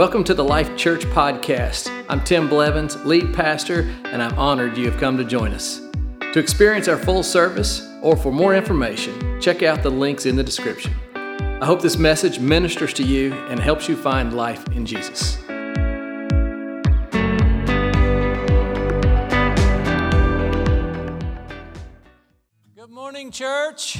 Welcome to the Life Church Podcast. I'm Tim Blevins, lead pastor, and I'm honored you have come to join us. To experience our full service or for more information, check out the links in the description. I hope this message ministers to you and helps you find life in Jesus. Good morning, church.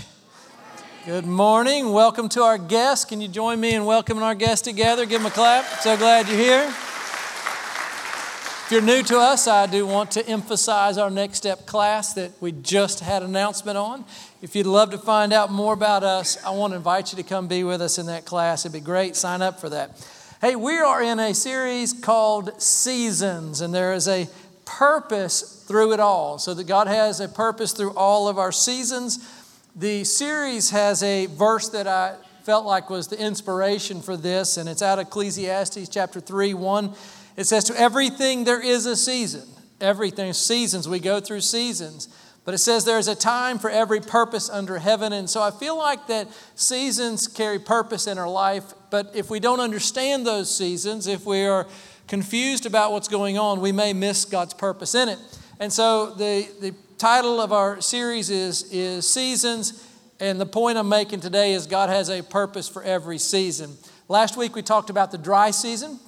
Good morning. Welcome to our guests. Can you join me in welcoming our guests together? Give them a clap. So glad you're here. If you're new to us, I do want to emphasize our next step class that we just had an announcement on. If you'd love to find out more about us, I want to invite you to come be with us in that class. It'd be great. Sign up for that. Hey, we are in a series called Seasons, and there is a purpose through it all. So that God has a purpose through all of our seasons. The series has a verse that I felt like was the inspiration for this, and it's out of Ecclesiastes chapter 3 1. It says, To everything there is a season. Everything, seasons, we go through seasons. But it says there's a time for every purpose under heaven. And so I feel like that seasons carry purpose in our life. But if we don't understand those seasons, if we are confused about what's going on, we may miss God's purpose in it. And so the, the title of our series is, is Seasons, and the point I'm making today is God has a purpose for every season. Last week we talked about the dry season.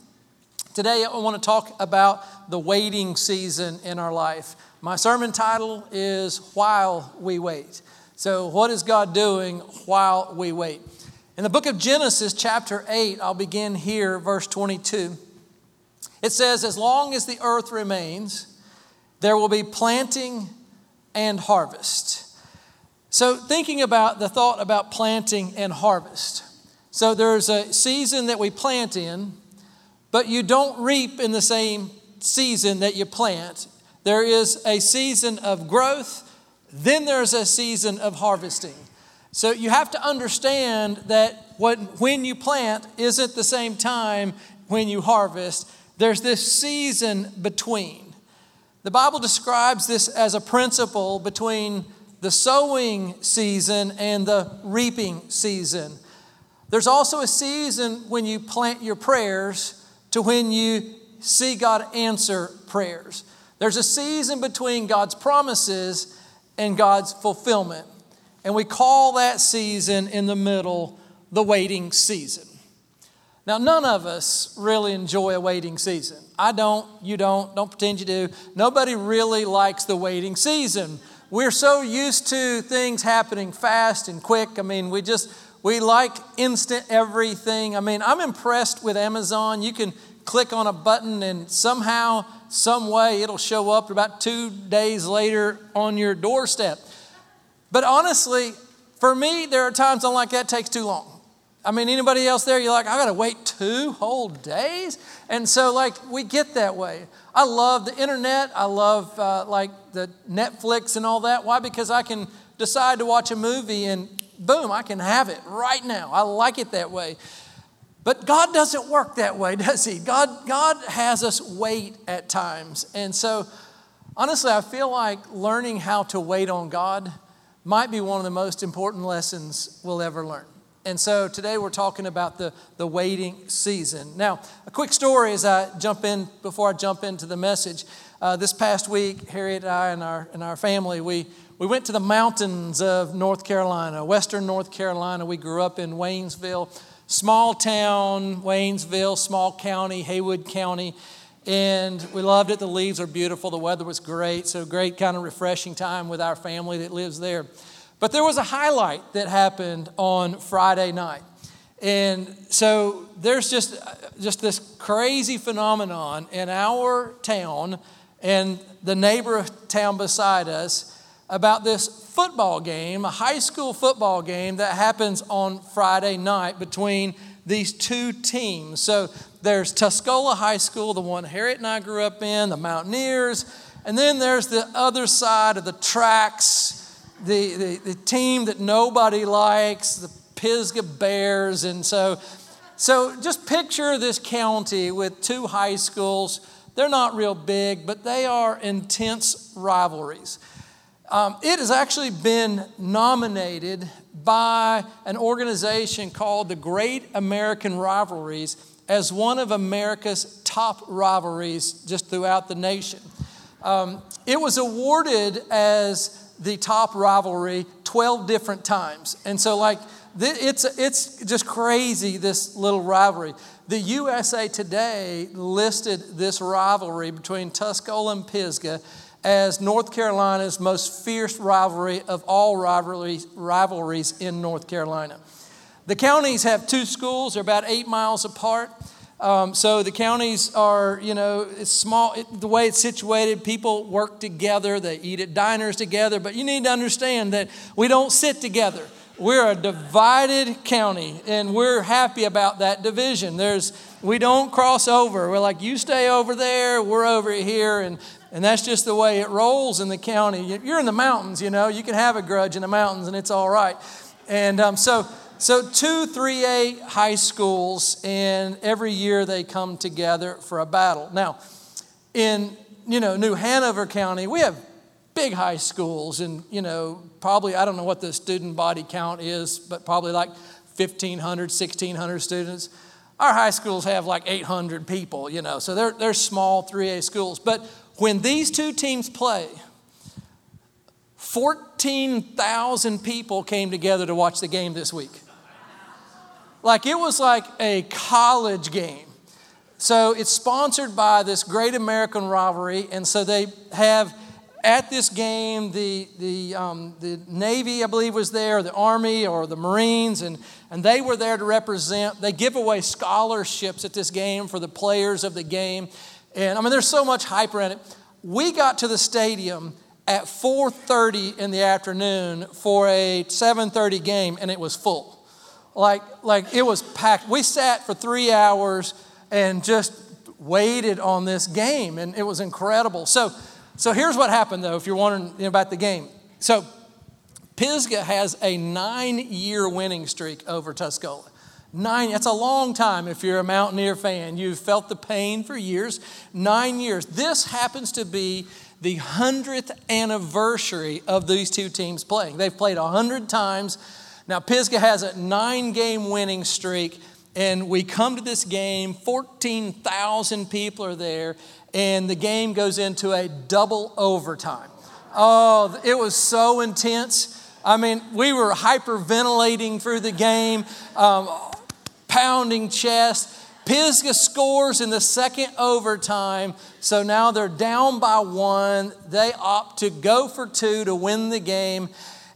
Today I want to talk about the waiting season in our life. My sermon title is While We Wait. So, what is God doing while we wait? In the book of Genesis, chapter 8, I'll begin here, verse 22. It says, As long as the earth remains, there will be planting and harvest. So, thinking about the thought about planting and harvest. So, there's a season that we plant in, but you don't reap in the same season that you plant. There is a season of growth, then there's a season of harvesting. So, you have to understand that what, when you plant isn't the same time when you harvest, there's this season between. The Bible describes this as a principle between the sowing season and the reaping season. There's also a season when you plant your prayers to when you see God answer prayers. There's a season between God's promises and God's fulfillment. And we call that season in the middle the waiting season. Now, none of us really enjoy a waiting season. I don't, you don't, don't pretend you do. Nobody really likes the waiting season. We're so used to things happening fast and quick. I mean, we just, we like instant everything. I mean, I'm impressed with Amazon. You can click on a button and somehow, some way, it'll show up about two days later on your doorstep. But honestly, for me, there are times I'm like, that takes too long. I mean, anybody else there, you're like, I gotta wait two whole days? And so, like, we get that way. I love the internet. I love, uh, like, the Netflix and all that. Why? Because I can decide to watch a movie and boom, I can have it right now. I like it that way. But God doesn't work that way, does He? God, God has us wait at times. And so, honestly, I feel like learning how to wait on God might be one of the most important lessons we'll ever learn. And so today we're talking about the, the waiting season. Now, a quick story as I jump in, before I jump into the message. Uh, this past week, Harriet and I and our, and our family, we, we went to the mountains of North Carolina, western North Carolina. We grew up in Waynesville, small town, Waynesville, small county, Haywood County. And we loved it. The leaves are beautiful. The weather was great. So, great kind of refreshing time with our family that lives there. But there was a highlight that happened on Friday night. And so there's just, just this crazy phenomenon in our town and the neighbor town beside us about this football game, a high school football game that happens on Friday night between these two teams. So there's Tuscola High School, the one Harriet and I grew up in, the Mountaineers, and then there's the other side of the tracks the, the, the team that nobody likes, the Pisgah Bears. And so, so just picture this county with two high schools. They're not real big, but they are intense rivalries. Um, it has actually been nominated by an organization called the Great American Rivalries as one of America's top rivalries just throughout the nation. Um, it was awarded as the top rivalry 12 different times. And so, like, it's, it's just crazy, this little rivalry. The USA Today listed this rivalry between Tuscola and Pisgah as North Carolina's most fierce rivalry of all rivalries, rivalries in North Carolina. The counties have two schools, they're about eight miles apart. Um, so the counties are, you know, it's small. It, the way it's situated, people work together. They eat at diners together. But you need to understand that we don't sit together. We're a divided county, and we're happy about that division. There's, we don't cross over. We're like, you stay over there, we're over here, and and that's just the way it rolls in the county. You're in the mountains, you know. You can have a grudge in the mountains, and it's all right. And um, so, so two 3A high schools, and every year they come together for a battle. Now, in you know New Hanover County, we have big high schools, and you know probably I don't know what the student body count is, but probably like 1,500, 1,600 students. Our high schools have like 800 people, you know, so they're, they're small 3A schools. But when these two teams play, 14,000 people came together to watch the game this week. Like it was like a college game. So it's sponsored by this great American rivalry, and so they have at this game the the um, the Navy, I believe, was there, the Army or the Marines, and and they were there to represent. They give away scholarships at this game for the players of the game, and I mean, there's so much hype around it. We got to the stadium at 4:30 in the afternoon for a 7:30 game, and it was full. Like, like it was packed. We sat for three hours and just waited on this game, and it was incredible. So, so here's what happened, though, if you're wondering about the game. So, Pisgah has a nine year winning streak over Tuscola. Nine, that's a long time if you're a Mountaineer fan. You've felt the pain for years. Nine years. This happens to be the 100th anniversary of these two teams playing. They've played 100 times. Now, Pisgah has a nine game winning streak, and we come to this game, 14,000 people are there, and the game goes into a double overtime. Oh, it was so intense. I mean, we were hyperventilating through the game, um, pounding chest. Pisgah scores in the second overtime, so now they're down by one. They opt to go for two to win the game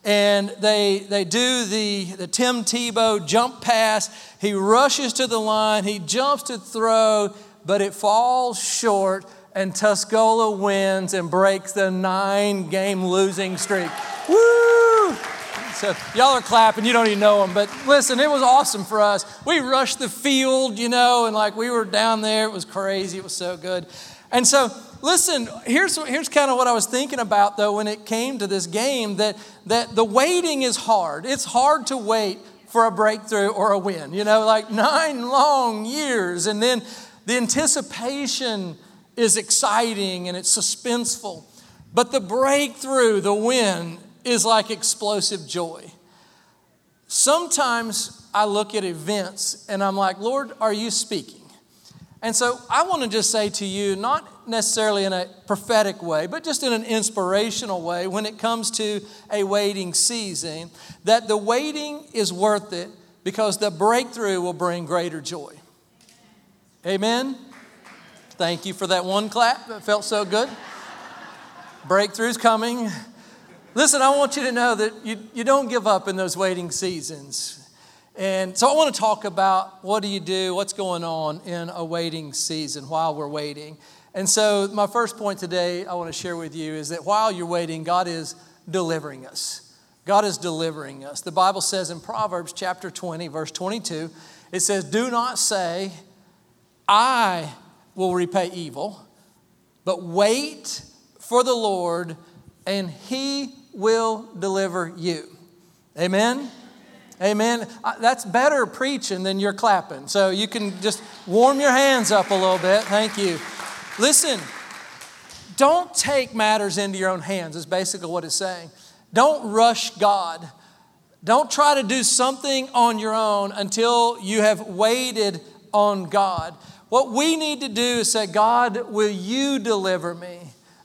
and they, they do the, the Tim Tebow jump pass. He rushes to the line, he jumps to throw, but it falls short, and Tuscola wins and breaks the nine game losing streak. Woo! So y'all are clapping, you don't even know them, but listen, it was awesome for us. We rushed the field, you know, and like we were down there, it was crazy, it was so good. And so listen, here's, here's kind of what I was thinking about though when it came to this game that, that the waiting is hard. It's hard to wait for a breakthrough or a win, you know, like nine long years. And then the anticipation is exciting and it's suspenseful. But the breakthrough, the win, is like explosive joy. Sometimes I look at events and I'm like, Lord, are you speaking? And so I want to just say to you, not necessarily in a prophetic way, but just in an inspirational way when it comes to a waiting season, that the waiting is worth it because the breakthrough will bring greater joy. Amen? Thank you for that one clap. It felt so good. Breakthrough's coming. Listen, I want you to know that you, you don't give up in those waiting seasons. And so I want to talk about what do you do, what's going on in a waiting season while we're waiting. And so my first point today I want to share with you is that while you're waiting, God is delivering us. God is delivering us. The Bible says in Proverbs chapter 20, verse 22, it says, Do not say, I will repay evil, but wait for the Lord, and he will deliver you. Amen? Amen. Uh, that's better preaching than you're clapping. So you can just warm your hands up a little bit. Thank you. Listen, don't take matters into your own hands, is basically what it's saying. Don't rush God. Don't try to do something on your own until you have waited on God. What we need to do is say, God, will you deliver me?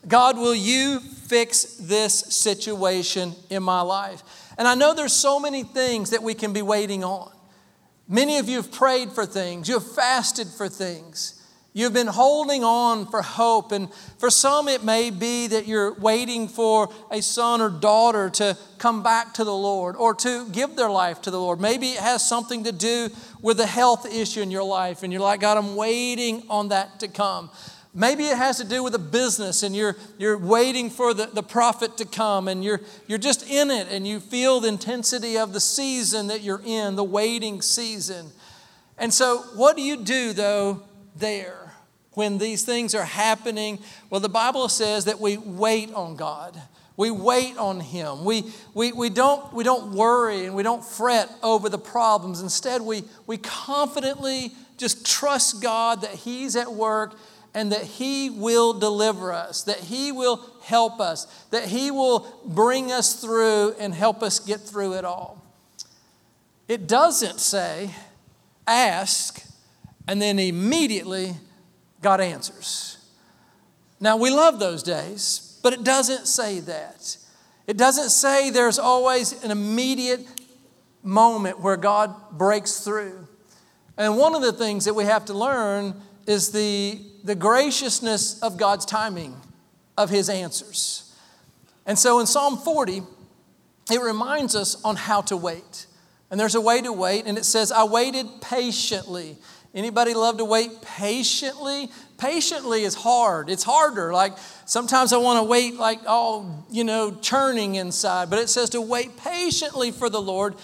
God, will you fix this situation in my life? And I know there's so many things that we can be waiting on. Many of you have prayed for things, you have fasted for things. You've been holding on for hope, and for some, it may be that you're waiting for a son or daughter to come back to the Lord or to give their life to the Lord. Maybe it has something to do with a health issue in your life, and you're like, God, I'm waiting on that to come. Maybe it has to do with a business and you're, you're waiting for the, the profit to come and you're, you're just in it and you feel the intensity of the season that you're in, the waiting season. And so, what do you do though there when these things are happening? Well, the Bible says that we wait on God. We wait on Him. We, we, we, don't, we don't worry and we don't fret over the problems. Instead, we, we confidently just trust God that He's at work and that He will deliver us, that He will help us, that He will bring us through and help us get through it all. It doesn't say, ask, and then immediately God answers. Now, we love those days, but it doesn't say that. It doesn't say there's always an immediate moment where God breaks through. And one of the things that we have to learn is the, the graciousness of God's timing of his answers. And so in Psalm 40, it reminds us on how to wait. And there's a way to wait, and it says, I waited patiently. Anybody love to wait patiently? Patiently is hard. It's harder. Like sometimes I want to wait, like, oh, you know, churning inside. But it says to wait patiently for the Lord.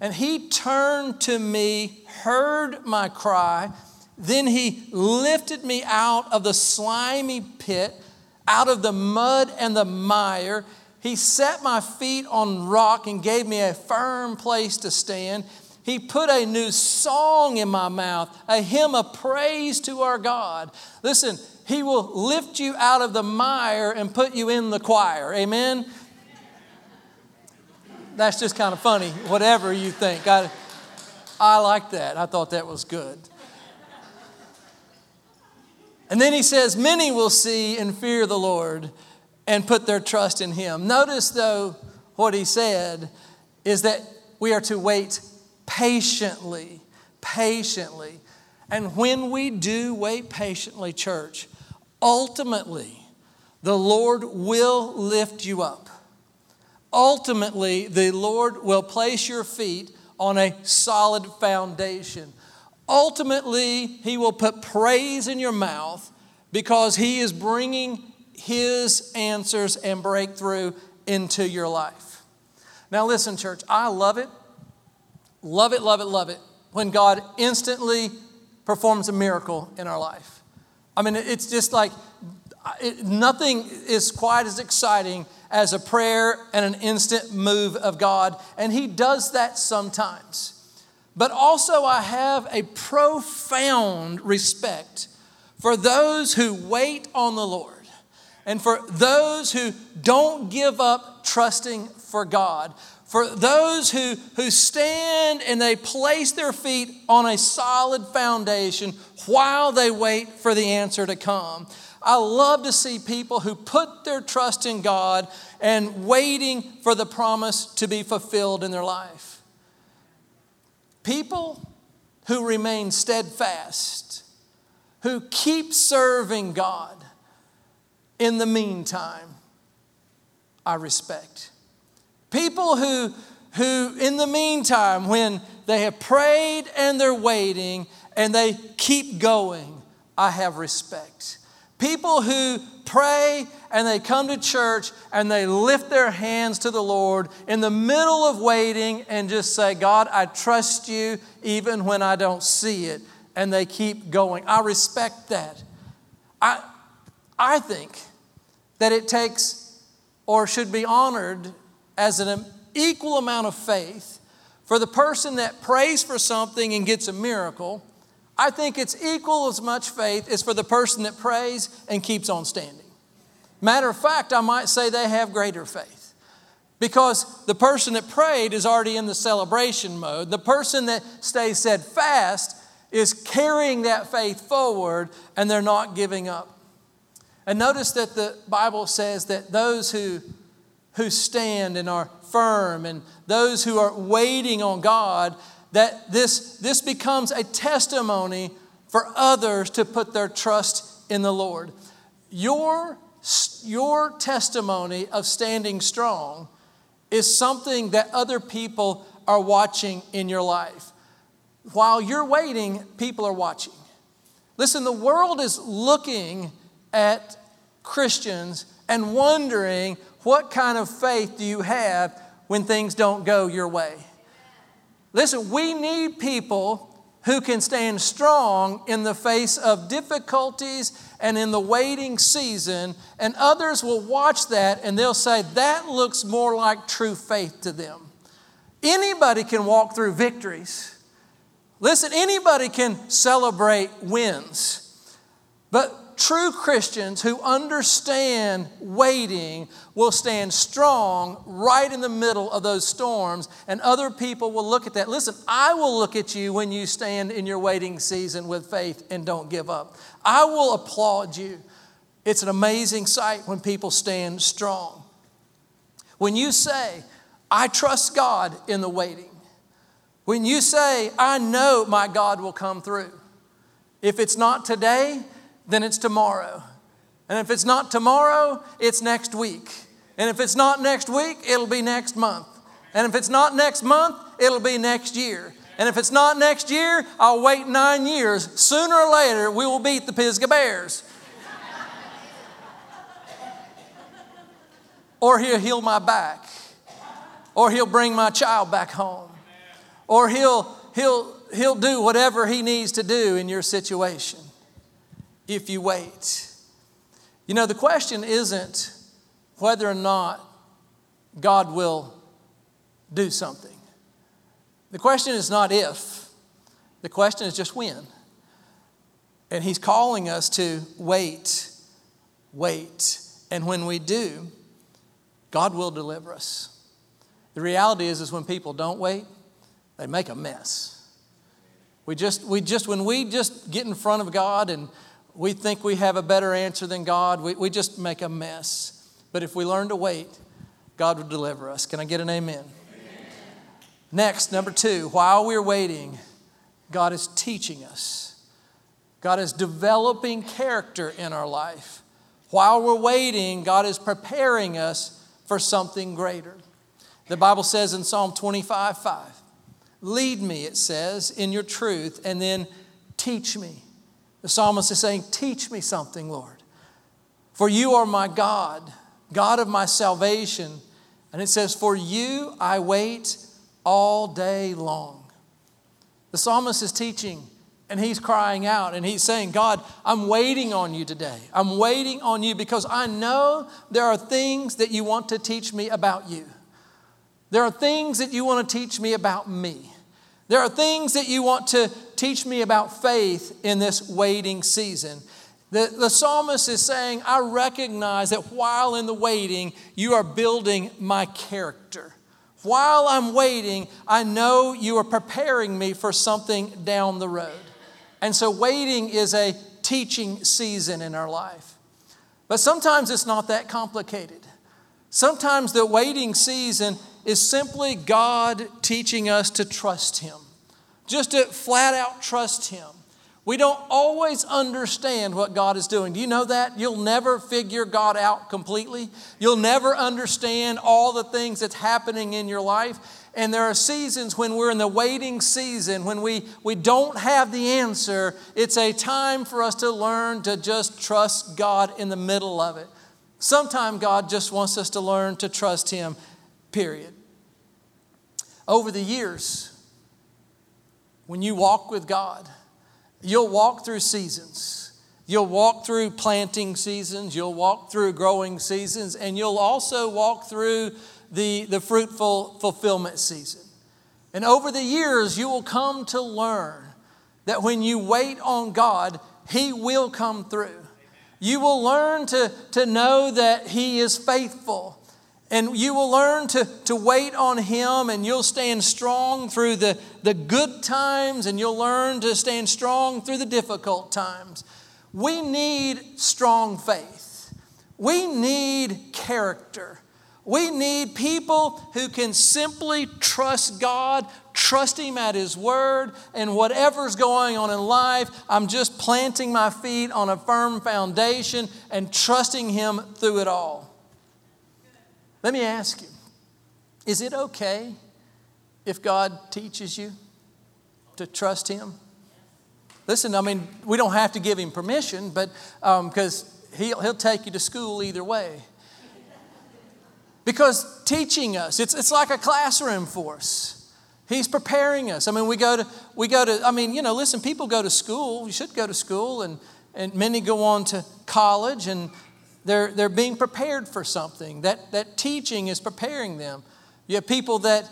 And he turned to me, heard my cry, then he lifted me out of the slimy pit, out of the mud and the mire. He set my feet on rock and gave me a firm place to stand. He put a new song in my mouth, a hymn of praise to our God. Listen, He will lift you out of the mire and put you in the choir. Amen? That's just kind of funny, whatever you think. I, I like that. I thought that was good. And then he says, Many will see and fear the Lord and put their trust in him. Notice, though, what he said is that we are to wait patiently, patiently. And when we do wait patiently, church, ultimately, the Lord will lift you up. Ultimately, the Lord will place your feet on a solid foundation. Ultimately, He will put praise in your mouth because He is bringing His answers and breakthrough into your life. Now, listen, church, I love it, love it, love it, love it when God instantly performs a miracle in our life. I mean, it's just like it, nothing is quite as exciting as a prayer and an instant move of God, and He does that sometimes. But also, I have a profound respect for those who wait on the Lord and for those who don't give up trusting for God. For those who, who stand and they place their feet on a solid foundation while they wait for the answer to come. I love to see people who put their trust in God and waiting for the promise to be fulfilled in their life. People who remain steadfast, who keep serving God in the meantime, I respect. People who, who, in the meantime, when they have prayed and they're waiting and they keep going, I have respect. People who pray and they come to church and they lift their hands to the Lord in the middle of waiting and just say, God, I trust you even when I don't see it. And they keep going. I respect that. I, I think that it takes or should be honored as an equal amount of faith for the person that prays for something and gets a miracle I think it's equal as much faith as for the person that prays and keeps on standing. Matter of fact, I might say they have greater faith because the person that prayed is already in the celebration mode. The person that stays steadfast is carrying that faith forward and they're not giving up. And notice that the Bible says that those who, who stand and are firm and those who are waiting on God, that this, this becomes a testimony for others to put their trust in the Lord. Your, your testimony of standing strong is something that other people are watching in your life. While you're waiting, people are watching. Listen, the world is looking at Christians and wondering what kind of faith do you have when things don't go your way. Listen, we need people who can stand strong in the face of difficulties and in the waiting season, and others will watch that and they'll say, That looks more like true faith to them. Anybody can walk through victories. Listen, anybody can celebrate wins. But true Christians who understand waiting will stand strong right in the middle of those storms, and other people will look at that. Listen, I will look at you when you stand in your waiting season with faith and don't give up. I will applaud you. It's an amazing sight when people stand strong. When you say, I trust God in the waiting, when you say, I know my God will come through, if it's not today, then it's tomorrow. And if it's not tomorrow, it's next week. And if it's not next week, it'll be next month. And if it's not next month, it'll be next year. And if it's not next year, I'll wait nine years. Sooner or later, we will beat the Pisgah Bears. or he'll heal my back. Or he'll bring my child back home or he'll, he'll, he'll do whatever he needs to do in your situation if you wait. You know, the question isn't whether or not God will do something. The question is not if, the question is just when. And He's calling us to wait, wait. And when we do, God will deliver us. The reality is, is when people don't wait, they make a mess. We just, we just, when we just get in front of God and we think we have a better answer than God, we, we just make a mess. But if we learn to wait, God will deliver us. Can I get an amen? amen? Next, number two, while we're waiting, God is teaching us. God is developing character in our life. While we're waiting, God is preparing us for something greater. The Bible says in Psalm 25 5, Lead me, it says, in your truth, and then teach me. The psalmist is saying, Teach me something, Lord. For you are my God, God of my salvation. And it says, For you I wait all day long. The psalmist is teaching and he's crying out and he's saying, God, I'm waiting on you today. I'm waiting on you because I know there are things that you want to teach me about you. There are things that you want to teach me about me. There are things that you want to teach me about faith in this waiting season. The, the psalmist is saying, I recognize that while in the waiting, you are building my character. While I'm waiting, I know you are preparing me for something down the road. And so, waiting is a teaching season in our life. But sometimes it's not that complicated. Sometimes the waiting season is simply God teaching us to trust Him, just to flat out trust Him. We don't always understand what God is doing. Do you know that? You'll never figure God out completely. You'll never understand all the things that's happening in your life. And there are seasons when we're in the waiting season, when we, we don't have the answer. It's a time for us to learn to just trust God in the middle of it. Sometimes God just wants us to learn to trust Him period. Over the years, when you walk with God, you'll walk through seasons. You'll walk through planting seasons, you'll walk through growing seasons, and you'll also walk through the, the fruitful fulfillment season. And over the years, you will come to learn that when you wait on God, He will come through. You will learn to, to know that He is faithful And you will learn to, to wait on Him and you'll stand strong through the, the good times and you'll learn to stand strong through the difficult times. We need strong faith. We need character. We need people who can simply trust God, trust Him at His word, and whatever's going on in life, I'm just planting my feet on a firm foundation and trusting Him through it all. Let me ask you is it okay if God teaches you to trust Him? Listen, I mean, we don't have to give Him permission, but because um, he'll, he'll take you to school either way. Because teaching us, it's, it's like a classroom for us. He's preparing us. I mean, we go to, we go to, I mean, you know, listen, people go to school. You should go to school, and, and many go on to college, and they're, they're being prepared for something. That, that teaching is preparing them. You have people that,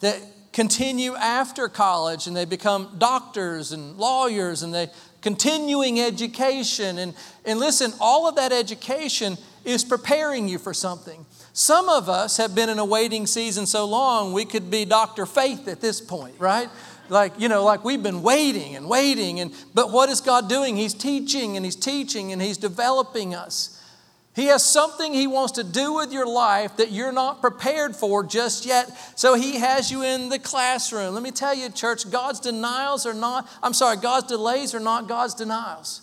that continue after college and they become doctors and lawyers and they continuing education. And, and listen, all of that education is preparing you for something. Some of us have been in a waiting season so long, we could be Dr. Faith at this point, right? Like, you know, like we've been waiting and waiting. And, but what is God doing? He's teaching and He's teaching and He's developing us. He has something He wants to do with your life that you're not prepared for just yet. So He has you in the classroom. Let me tell you, church, God's denials are not, I'm sorry, God's delays are not God's denials.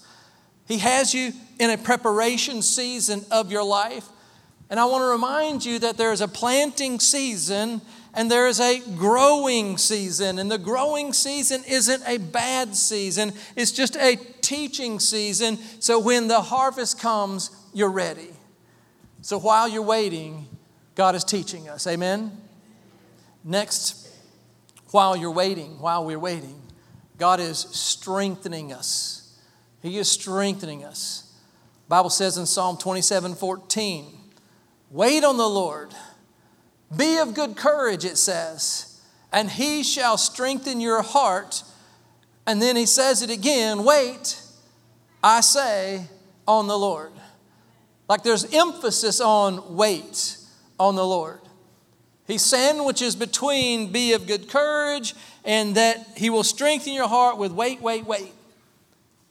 He has you in a preparation season of your life. And I want to remind you that there is a planting season and there is a growing season. And the growing season isn't a bad season, it's just a teaching season. So when the harvest comes, you're ready. So while you're waiting, God is teaching us. Amen? Next, while you're waiting, while we're waiting, God is strengthening us. He is strengthening us. Bible says in Psalm 27 14, wait on the Lord. Be of good courage, it says, and he shall strengthen your heart. And then he says it again wait, I say, on the Lord. Like there's emphasis on wait on the Lord. He sandwiches between be of good courage and that he will strengthen your heart with wait, wait, wait.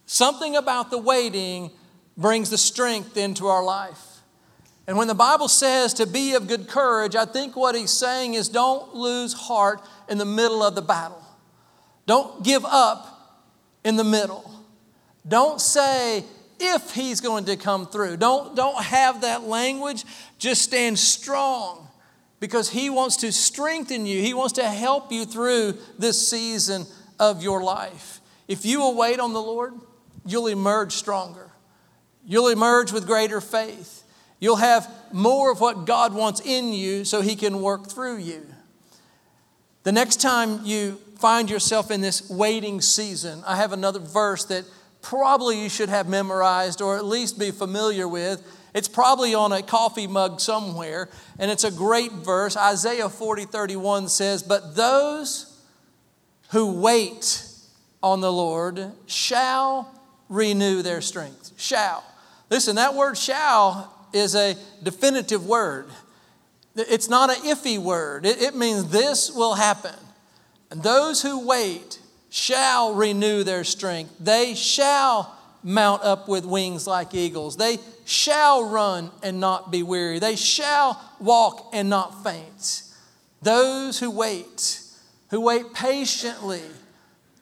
Something about the waiting brings the strength into our life. And when the Bible says to be of good courage, I think what he's saying is don't lose heart in the middle of the battle. Don't give up in the middle. Don't say, if he's going to come through. Don't, don't have that language. Just stand strong because he wants to strengthen you. He wants to help you through this season of your life. If you will wait on the Lord, you'll emerge stronger. You'll emerge with greater faith. You'll have more of what God wants in you so he can work through you. The next time you find yourself in this waiting season, I have another verse that probably you should have memorized or at least be familiar with. It's probably on a coffee mug somewhere, and it's a great verse. Isaiah 40 31 says, But those who wait on the Lord shall renew their strength. Shall. Listen, that word shall is a definitive word. It's not an iffy word, it, it means this will happen. And those who wait shall renew their strength. They shall mount up with wings like eagles. They shall run and not be weary. They shall walk and not faint. Those who wait, who wait patiently,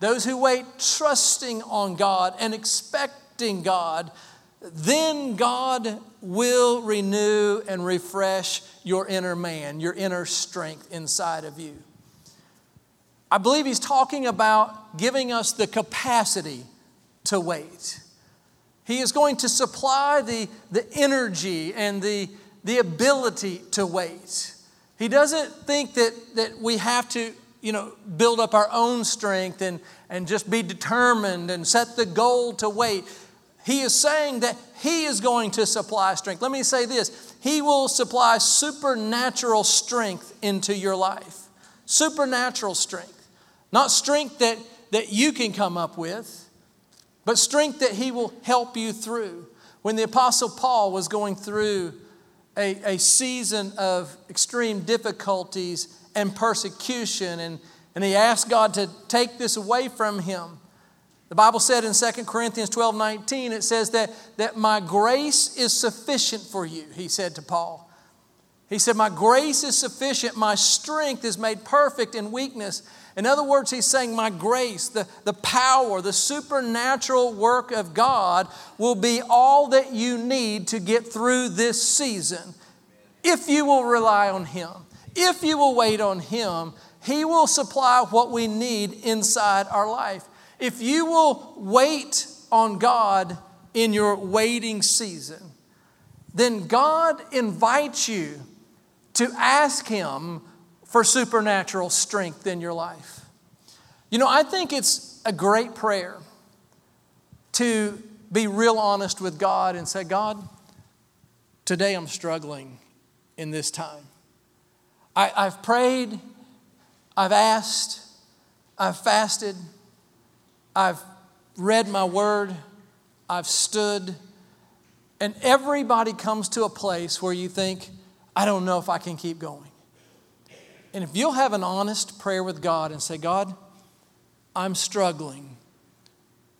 those who wait trusting on God and expecting God, then God will renew and refresh your inner man, your inner strength inside of you. I believe he's talking about giving us the capacity to wait. He is going to supply the, the energy and the, the ability to wait. He doesn't think that, that we have to, you know, build up our own strength and, and just be determined and set the goal to wait. He is saying that He is going to supply strength. Let me say this He will supply supernatural strength into your life. Supernatural strength. Not strength that, that you can come up with, but strength that He will help you through. When the Apostle Paul was going through a, a season of extreme difficulties and persecution, and, and he asked God to take this away from him. The Bible said in 2 Corinthians 12 19, it says that, that my grace is sufficient for you, he said to Paul. He said, My grace is sufficient, my strength is made perfect in weakness. In other words, he's saying, My grace, the, the power, the supernatural work of God will be all that you need to get through this season. If you will rely on Him, if you will wait on Him, He will supply what we need inside our life. If you will wait on God in your waiting season, then God invites you to ask Him for supernatural strength in your life. You know, I think it's a great prayer to be real honest with God and say, God, today I'm struggling in this time. I, have prayed, I've asked, I've fasted, I've read my word, I've stood, and everybody comes to a place where you think, I don't know if I can keep going. And if you'll have an honest prayer with God and say, God, I'm struggling,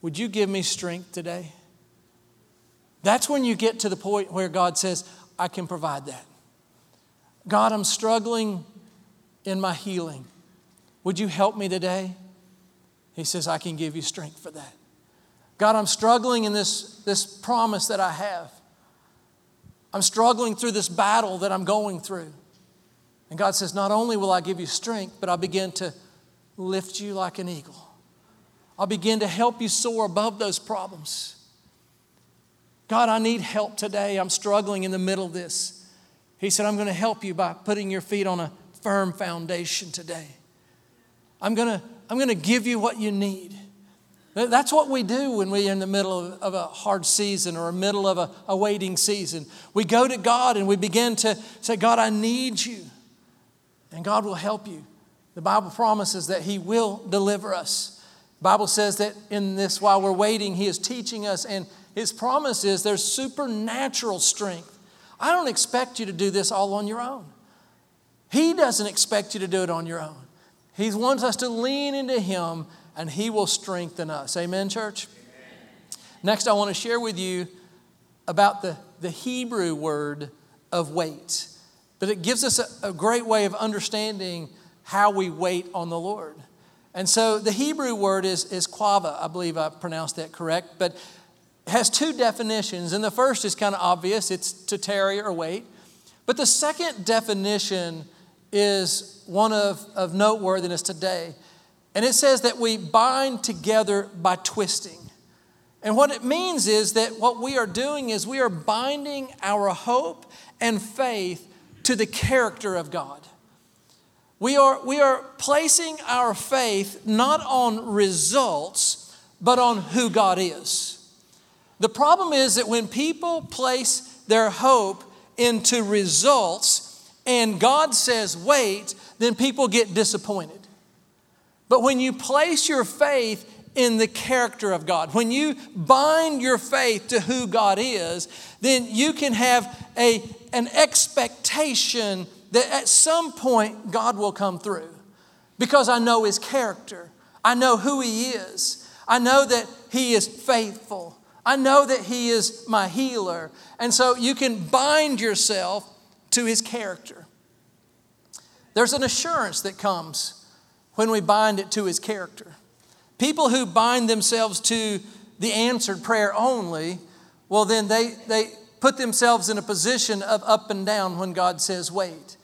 would you give me strength today? That's when you get to the point where God says, I can provide that. God, I'm struggling in my healing. Would you help me today? He says, I can give you strength for that. God, I'm struggling in this, this promise that I have. I'm struggling through this battle that I'm going through. And God says, Not only will I give you strength, but I'll begin to lift you like an eagle. I'll begin to help you soar above those problems. God, I need help today. I'm struggling in the middle of this. He said, I'm going to help you by putting your feet on a firm foundation today. I'm going to, I'm going to give you what you need. That's what we do when we're in the middle of, of a hard season or a middle of a, a waiting season. We go to God and we begin to say, God, I need you and God will help you. The Bible promises that He will deliver us. The Bible says that in this, while we're waiting, He is teaching us, and His promise is there's supernatural strength. I don't expect you to do this all on your own. He doesn't expect you to do it on your own. He wants us to lean into Him, and He will strengthen us. Amen, church? Amen. Next, I want to share with you about the, the Hebrew word of wait. But it gives us a, a great way of understanding how we wait on the Lord. And so the Hebrew word is, is qavah. I believe I pronounced that correct, but has two definitions. And the first is kind of obvious it's to tarry or wait. But the second definition is one of, of noteworthiness today. And it says that we bind together by twisting. And what it means is that what we are doing is we are binding our hope and faith to the character of God. We are, we are placing our faith not on results, but on who God is. The problem is that when people place their hope into results and God says, wait, then people get disappointed. But when you place your faith in the character of God, when you bind your faith to who God is, then you can have a, an expectation that at some point God will come through because I know His character. I know who He is. I know that He is faithful. I know that He is my healer. And so you can bind yourself to His character. There's an assurance that comes when we bind it to His character. People who bind themselves to the answered prayer only, well, then they, they put themselves in a position of up and down when God says wait.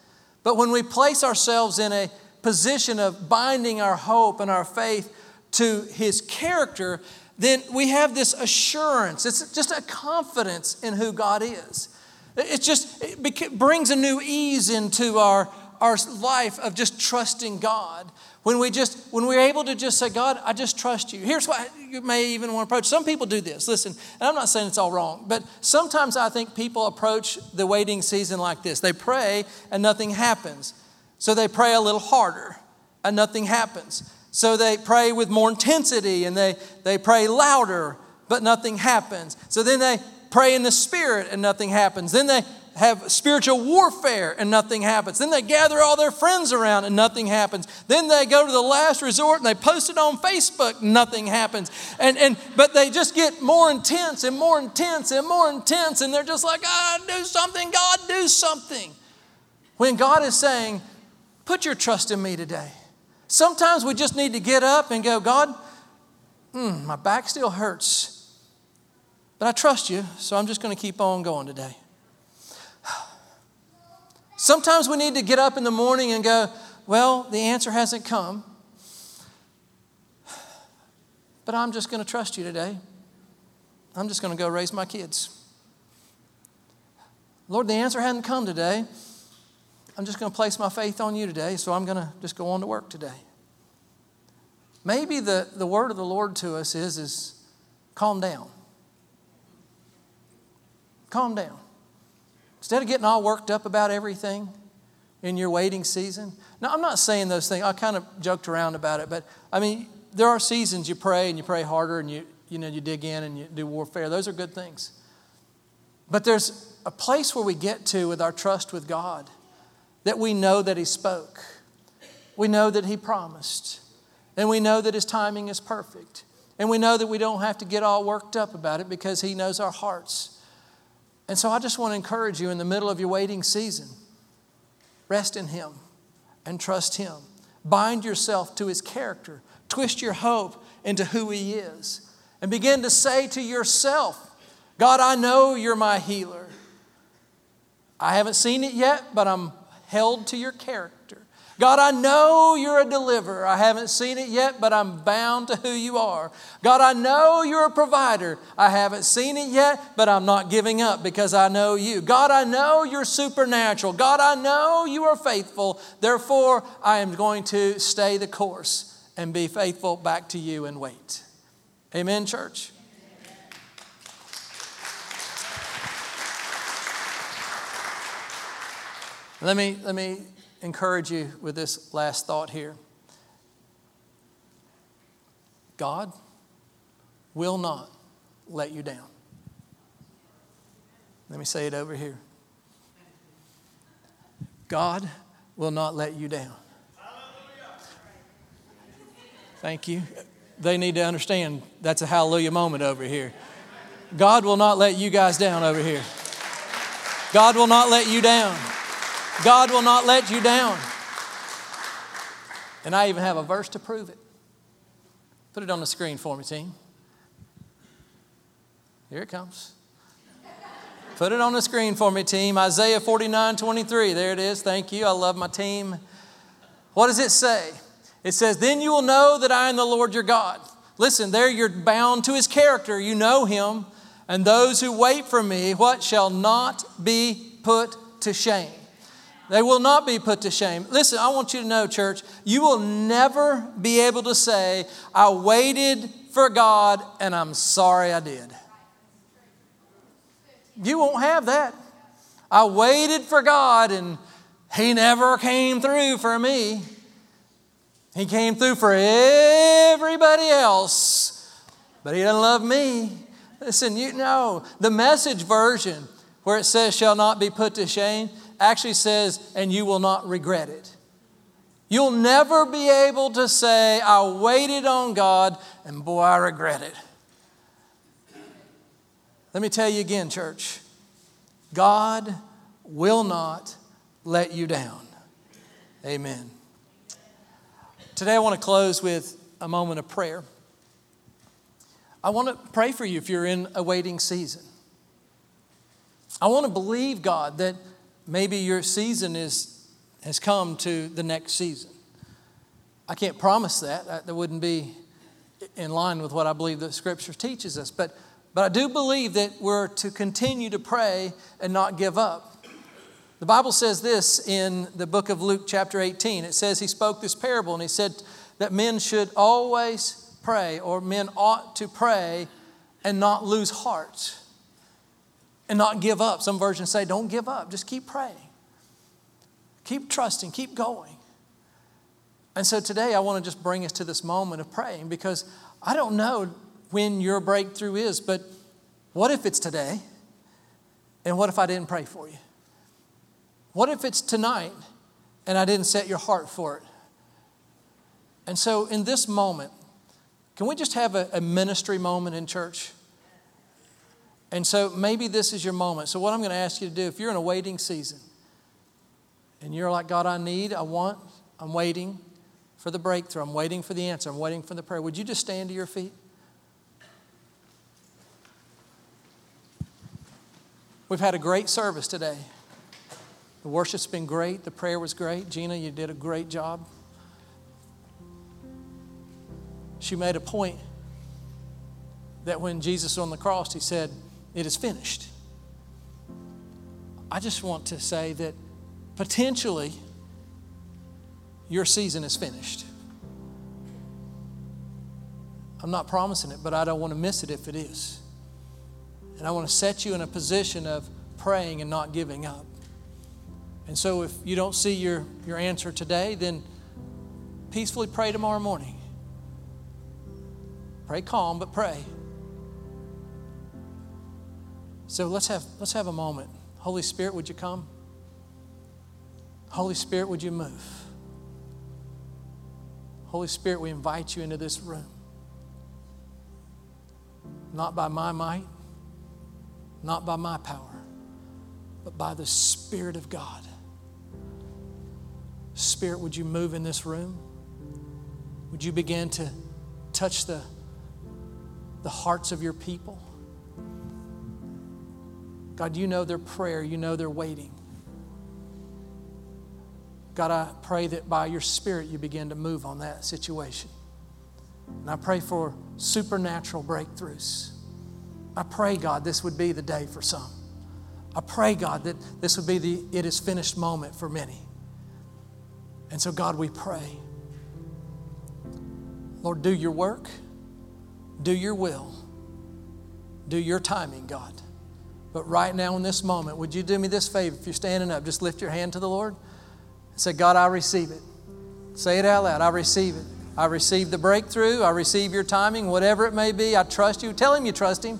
But when we place ourselves in a position of binding our hope and our faith to His character, then we have this assurance. It's just a confidence in who God is. It just it brings a new ease into our, our life of just trusting God. When we just, when we're able to just say, God, I just trust you. Here's what you may even want to approach. Some people do this. Listen, and I'm not saying it's all wrong, but sometimes I think people approach the waiting season like this. They pray and nothing happens. So they pray a little harder and nothing happens. So they pray with more intensity and they, they pray louder, but nothing happens. So then they pray in the spirit and nothing happens. Then they have spiritual warfare and nothing happens. Then they gather all their friends around and nothing happens. Then they go to the last resort and they post it on Facebook, nothing happens. And, and but they just get more intense and more intense and more intense, and they're just like, God, do something, God, do something. When God is saying, put your trust in me today. Sometimes we just need to get up and go, God, mm, my back still hurts. But I trust you, so I'm just going to keep on going today. Sometimes we need to get up in the morning and go, Well, the answer hasn't come, but I'm just going to trust you today. I'm just going to go raise my kids. Lord, the answer hasn't come today. I'm just going to place my faith on you today, so I'm going to just go on to work today. Maybe the, the word of the Lord to us is, is calm down. Calm down. Instead of getting all worked up about everything in your waiting season. Now, I'm not saying those things. I kind of joked around about it, but I mean, there are seasons you pray and you pray harder and you, you know, you dig in and you do warfare. Those are good things. But there's a place where we get to with our trust with God that we know that He spoke. We know that He promised. And we know that His timing is perfect. And we know that we don't have to get all worked up about it because He knows our hearts. And so I just want to encourage you in the middle of your waiting season rest in Him and trust Him. Bind yourself to His character, twist your hope into who He is, and begin to say to yourself, God, I know you're my healer. I haven't seen it yet, but I'm held to your character. God, I know you're a deliverer. I haven't seen it yet, but I'm bound to who you are. God, I know you're a provider. I haven't seen it yet, but I'm not giving up because I know you. God, I know you're supernatural. God, I know you are faithful. Therefore, I am going to stay the course and be faithful back to you and wait. Amen, church. Let me, let me encourage you with this last thought here God will not let you down. Let me say it over here God will not let you down. Thank you. They need to understand that's a hallelujah moment over here. God will not let you guys down over here. God will not let you down. God will not let you down. And I even have a verse to prove it. Put it on the screen for me, team. Here it comes. Put it on the screen for me, team. Isaiah 49 23. There it is. Thank you. I love my team. What does it say? It says, Then you will know that I am the Lord your God. Listen, there you're bound to his character. You know him. And those who wait for me, what shall not be put to shame? They will not be put to shame. Listen, I want you to know, church, you will never be able to say, I waited for God and I'm sorry I did. You won't have that. I waited for God and He never came through for me. He came through for everybody else, but He doesn't love me. Listen, you know, the message version where it says, shall not be put to shame, actually says, and you will not regret it. You'll never be able to say, I waited on God and boy, I regret it. Let me tell you again, church God will not let you down. Amen. Today, I want to close with a moment of prayer. I want to pray for you if you're in a waiting season. I want to believe, God, that maybe your season is, has come to the next season. I can't promise that. That wouldn't be in line with what I believe the scripture teaches us. But, but I do believe that we're to continue to pray and not give up. The Bible says this in the book of Luke, chapter 18. It says he spoke this parable and he said that men should always pray, or men ought to pray and not lose heart and not give up. Some versions say, don't give up, just keep praying. Keep trusting, keep going. And so today I want to just bring us to this moment of praying because I don't know when your breakthrough is, but what if it's today? And what if I didn't pray for you? What if it's tonight and I didn't set your heart for it? And so, in this moment, can we just have a, a ministry moment in church? And so, maybe this is your moment. So, what I'm going to ask you to do, if you're in a waiting season and you're like, God, I need, I want, I'm waiting for the breakthrough, I'm waiting for the answer, I'm waiting for the prayer, would you just stand to your feet? We've had a great service today. The worship's been great. The prayer was great. Gina, you did a great job. She made a point that when Jesus was on the cross, he said, It is finished. I just want to say that potentially your season is finished. I'm not promising it, but I don't want to miss it if it is. And I want to set you in a position of praying and not giving up. And so if you don't see your, your answer today, then peacefully pray tomorrow morning. Pray calm, but pray. So let's have, let's have a moment. Holy Spirit, would you come? Holy Spirit, would you move? Holy Spirit, we invite you into this room. Not by my might, not by my power, but by the Spirit of God. Spirit, would you move in this room? Would you begin to touch the, the hearts of your people? God, you know their prayer, you know they're waiting. God, I pray that by your Spirit you begin to move on that situation. And I pray for supernatural breakthroughs. I pray, God, this would be the day for some. I pray, God, that this would be the it is finished moment for many. And so, God, we pray. Lord, do your work, do your will, do your timing, God. But right now, in this moment, would you do me this favor? If you're standing up, just lift your hand to the Lord and say, God, I receive it. Say it out loud. I receive it. I receive the breakthrough. I receive your timing, whatever it may be. I trust you. Tell him you trust him.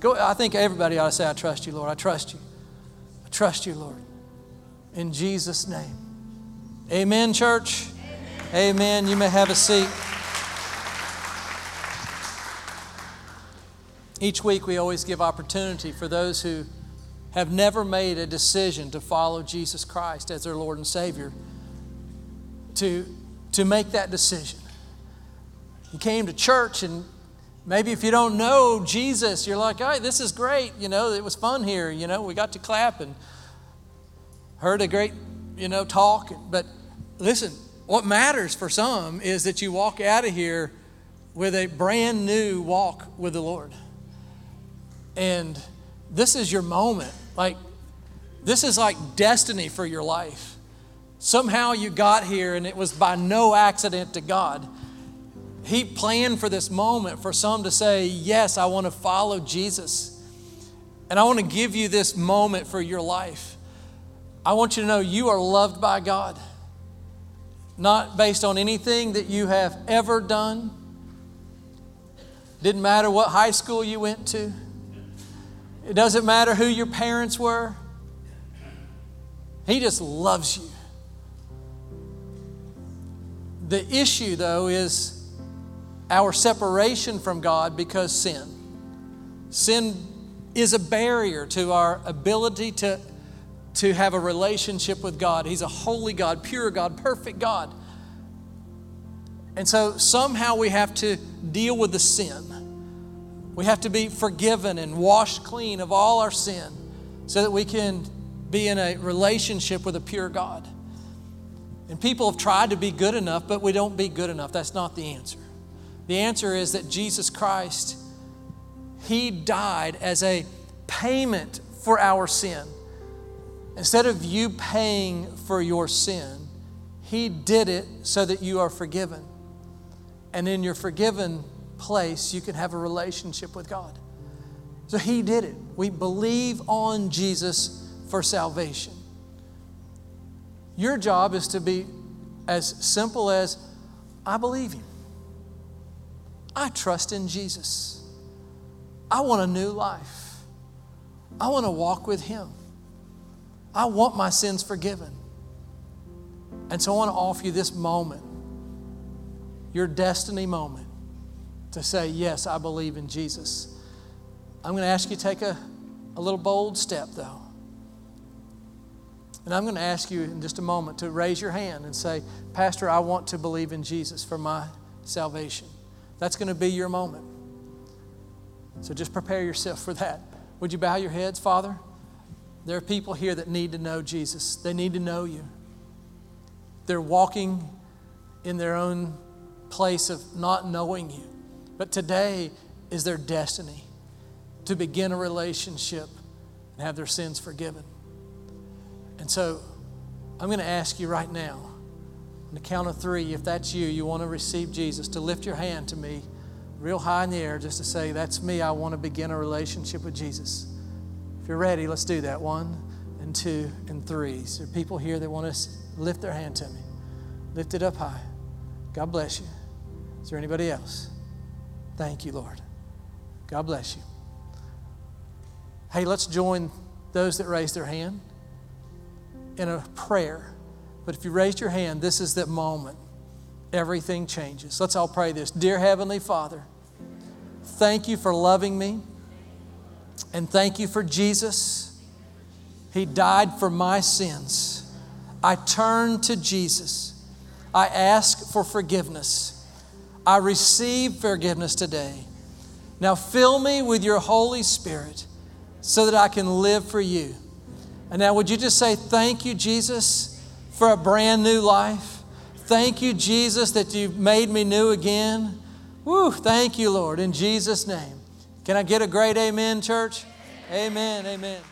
Go, I think everybody ought to say, I trust you, Lord. I trust you. I trust you, Lord. In Jesus' name. Amen, church. Amen. Amen. You may have a seat. Each week, we always give opportunity for those who have never made a decision to follow Jesus Christ as their Lord and Savior to, to make that decision. You came to church and Maybe if you don't know Jesus, you're like, hey, this is great. You know, it was fun here. You know, we got to clap and heard a great, you know, talk. But listen, what matters for some is that you walk out of here with a brand new walk with the Lord. And this is your moment. Like, this is like destiny for your life. Somehow you got here and it was by no accident to God. He planned for this moment for some to say, Yes, I want to follow Jesus. And I want to give you this moment for your life. I want you to know you are loved by God, not based on anything that you have ever done. Didn't matter what high school you went to, it doesn't matter who your parents were. He just loves you. The issue, though, is our separation from God because sin. Sin is a barrier to our ability to, to have a relationship with God. He's a holy God, pure God, perfect God. And so somehow we have to deal with the sin. We have to be forgiven and washed clean of all our sin so that we can be in a relationship with a pure God. And people have tried to be good enough, but we don't be good enough. That's not the answer. The answer is that Jesus Christ, He died as a payment for our sin. Instead of you paying for your sin, He did it so that you are forgiven. And in your forgiven place, you can have a relationship with God. So He did it. We believe on Jesus for salvation. Your job is to be as simple as I believe Him. I trust in Jesus. I want a new life. I want to walk with Him. I want my sins forgiven. And so I want to offer you this moment, your destiny moment, to say, Yes, I believe in Jesus. I'm going to ask you to take a, a little bold step, though. And I'm going to ask you in just a moment to raise your hand and say, Pastor, I want to believe in Jesus for my salvation. That's going to be your moment. So just prepare yourself for that. Would you bow your heads, Father? There are people here that need to know Jesus, they need to know you. They're walking in their own place of not knowing you. But today is their destiny to begin a relationship and have their sins forgiven. And so I'm going to ask you right now, on the count of three, if that's you, you want to receive Jesus, to lift your hand to me real high in the air just to say, That's me. I want to begin a relationship with Jesus. If you're ready, let's do that. One and two and three. So there are people here that want to lift their hand to me. Lift it up high. God bless you. Is there anybody else? Thank you, Lord. God bless you. Hey, let's join those that raised their hand in a prayer. But if you raised your hand, this is that moment. Everything changes. Let's all pray this. Dear Heavenly Father, thank you for loving me. And thank you for Jesus. He died for my sins. I turn to Jesus. I ask for forgiveness. I receive forgiveness today. Now fill me with your Holy Spirit so that I can live for you. And now, would you just say, Thank you, Jesus, for a brand new life? Thank you, Jesus, that you've made me new again. Woo, thank you, Lord, in Jesus' name. Can I get a great amen, church? Amen, amen. amen.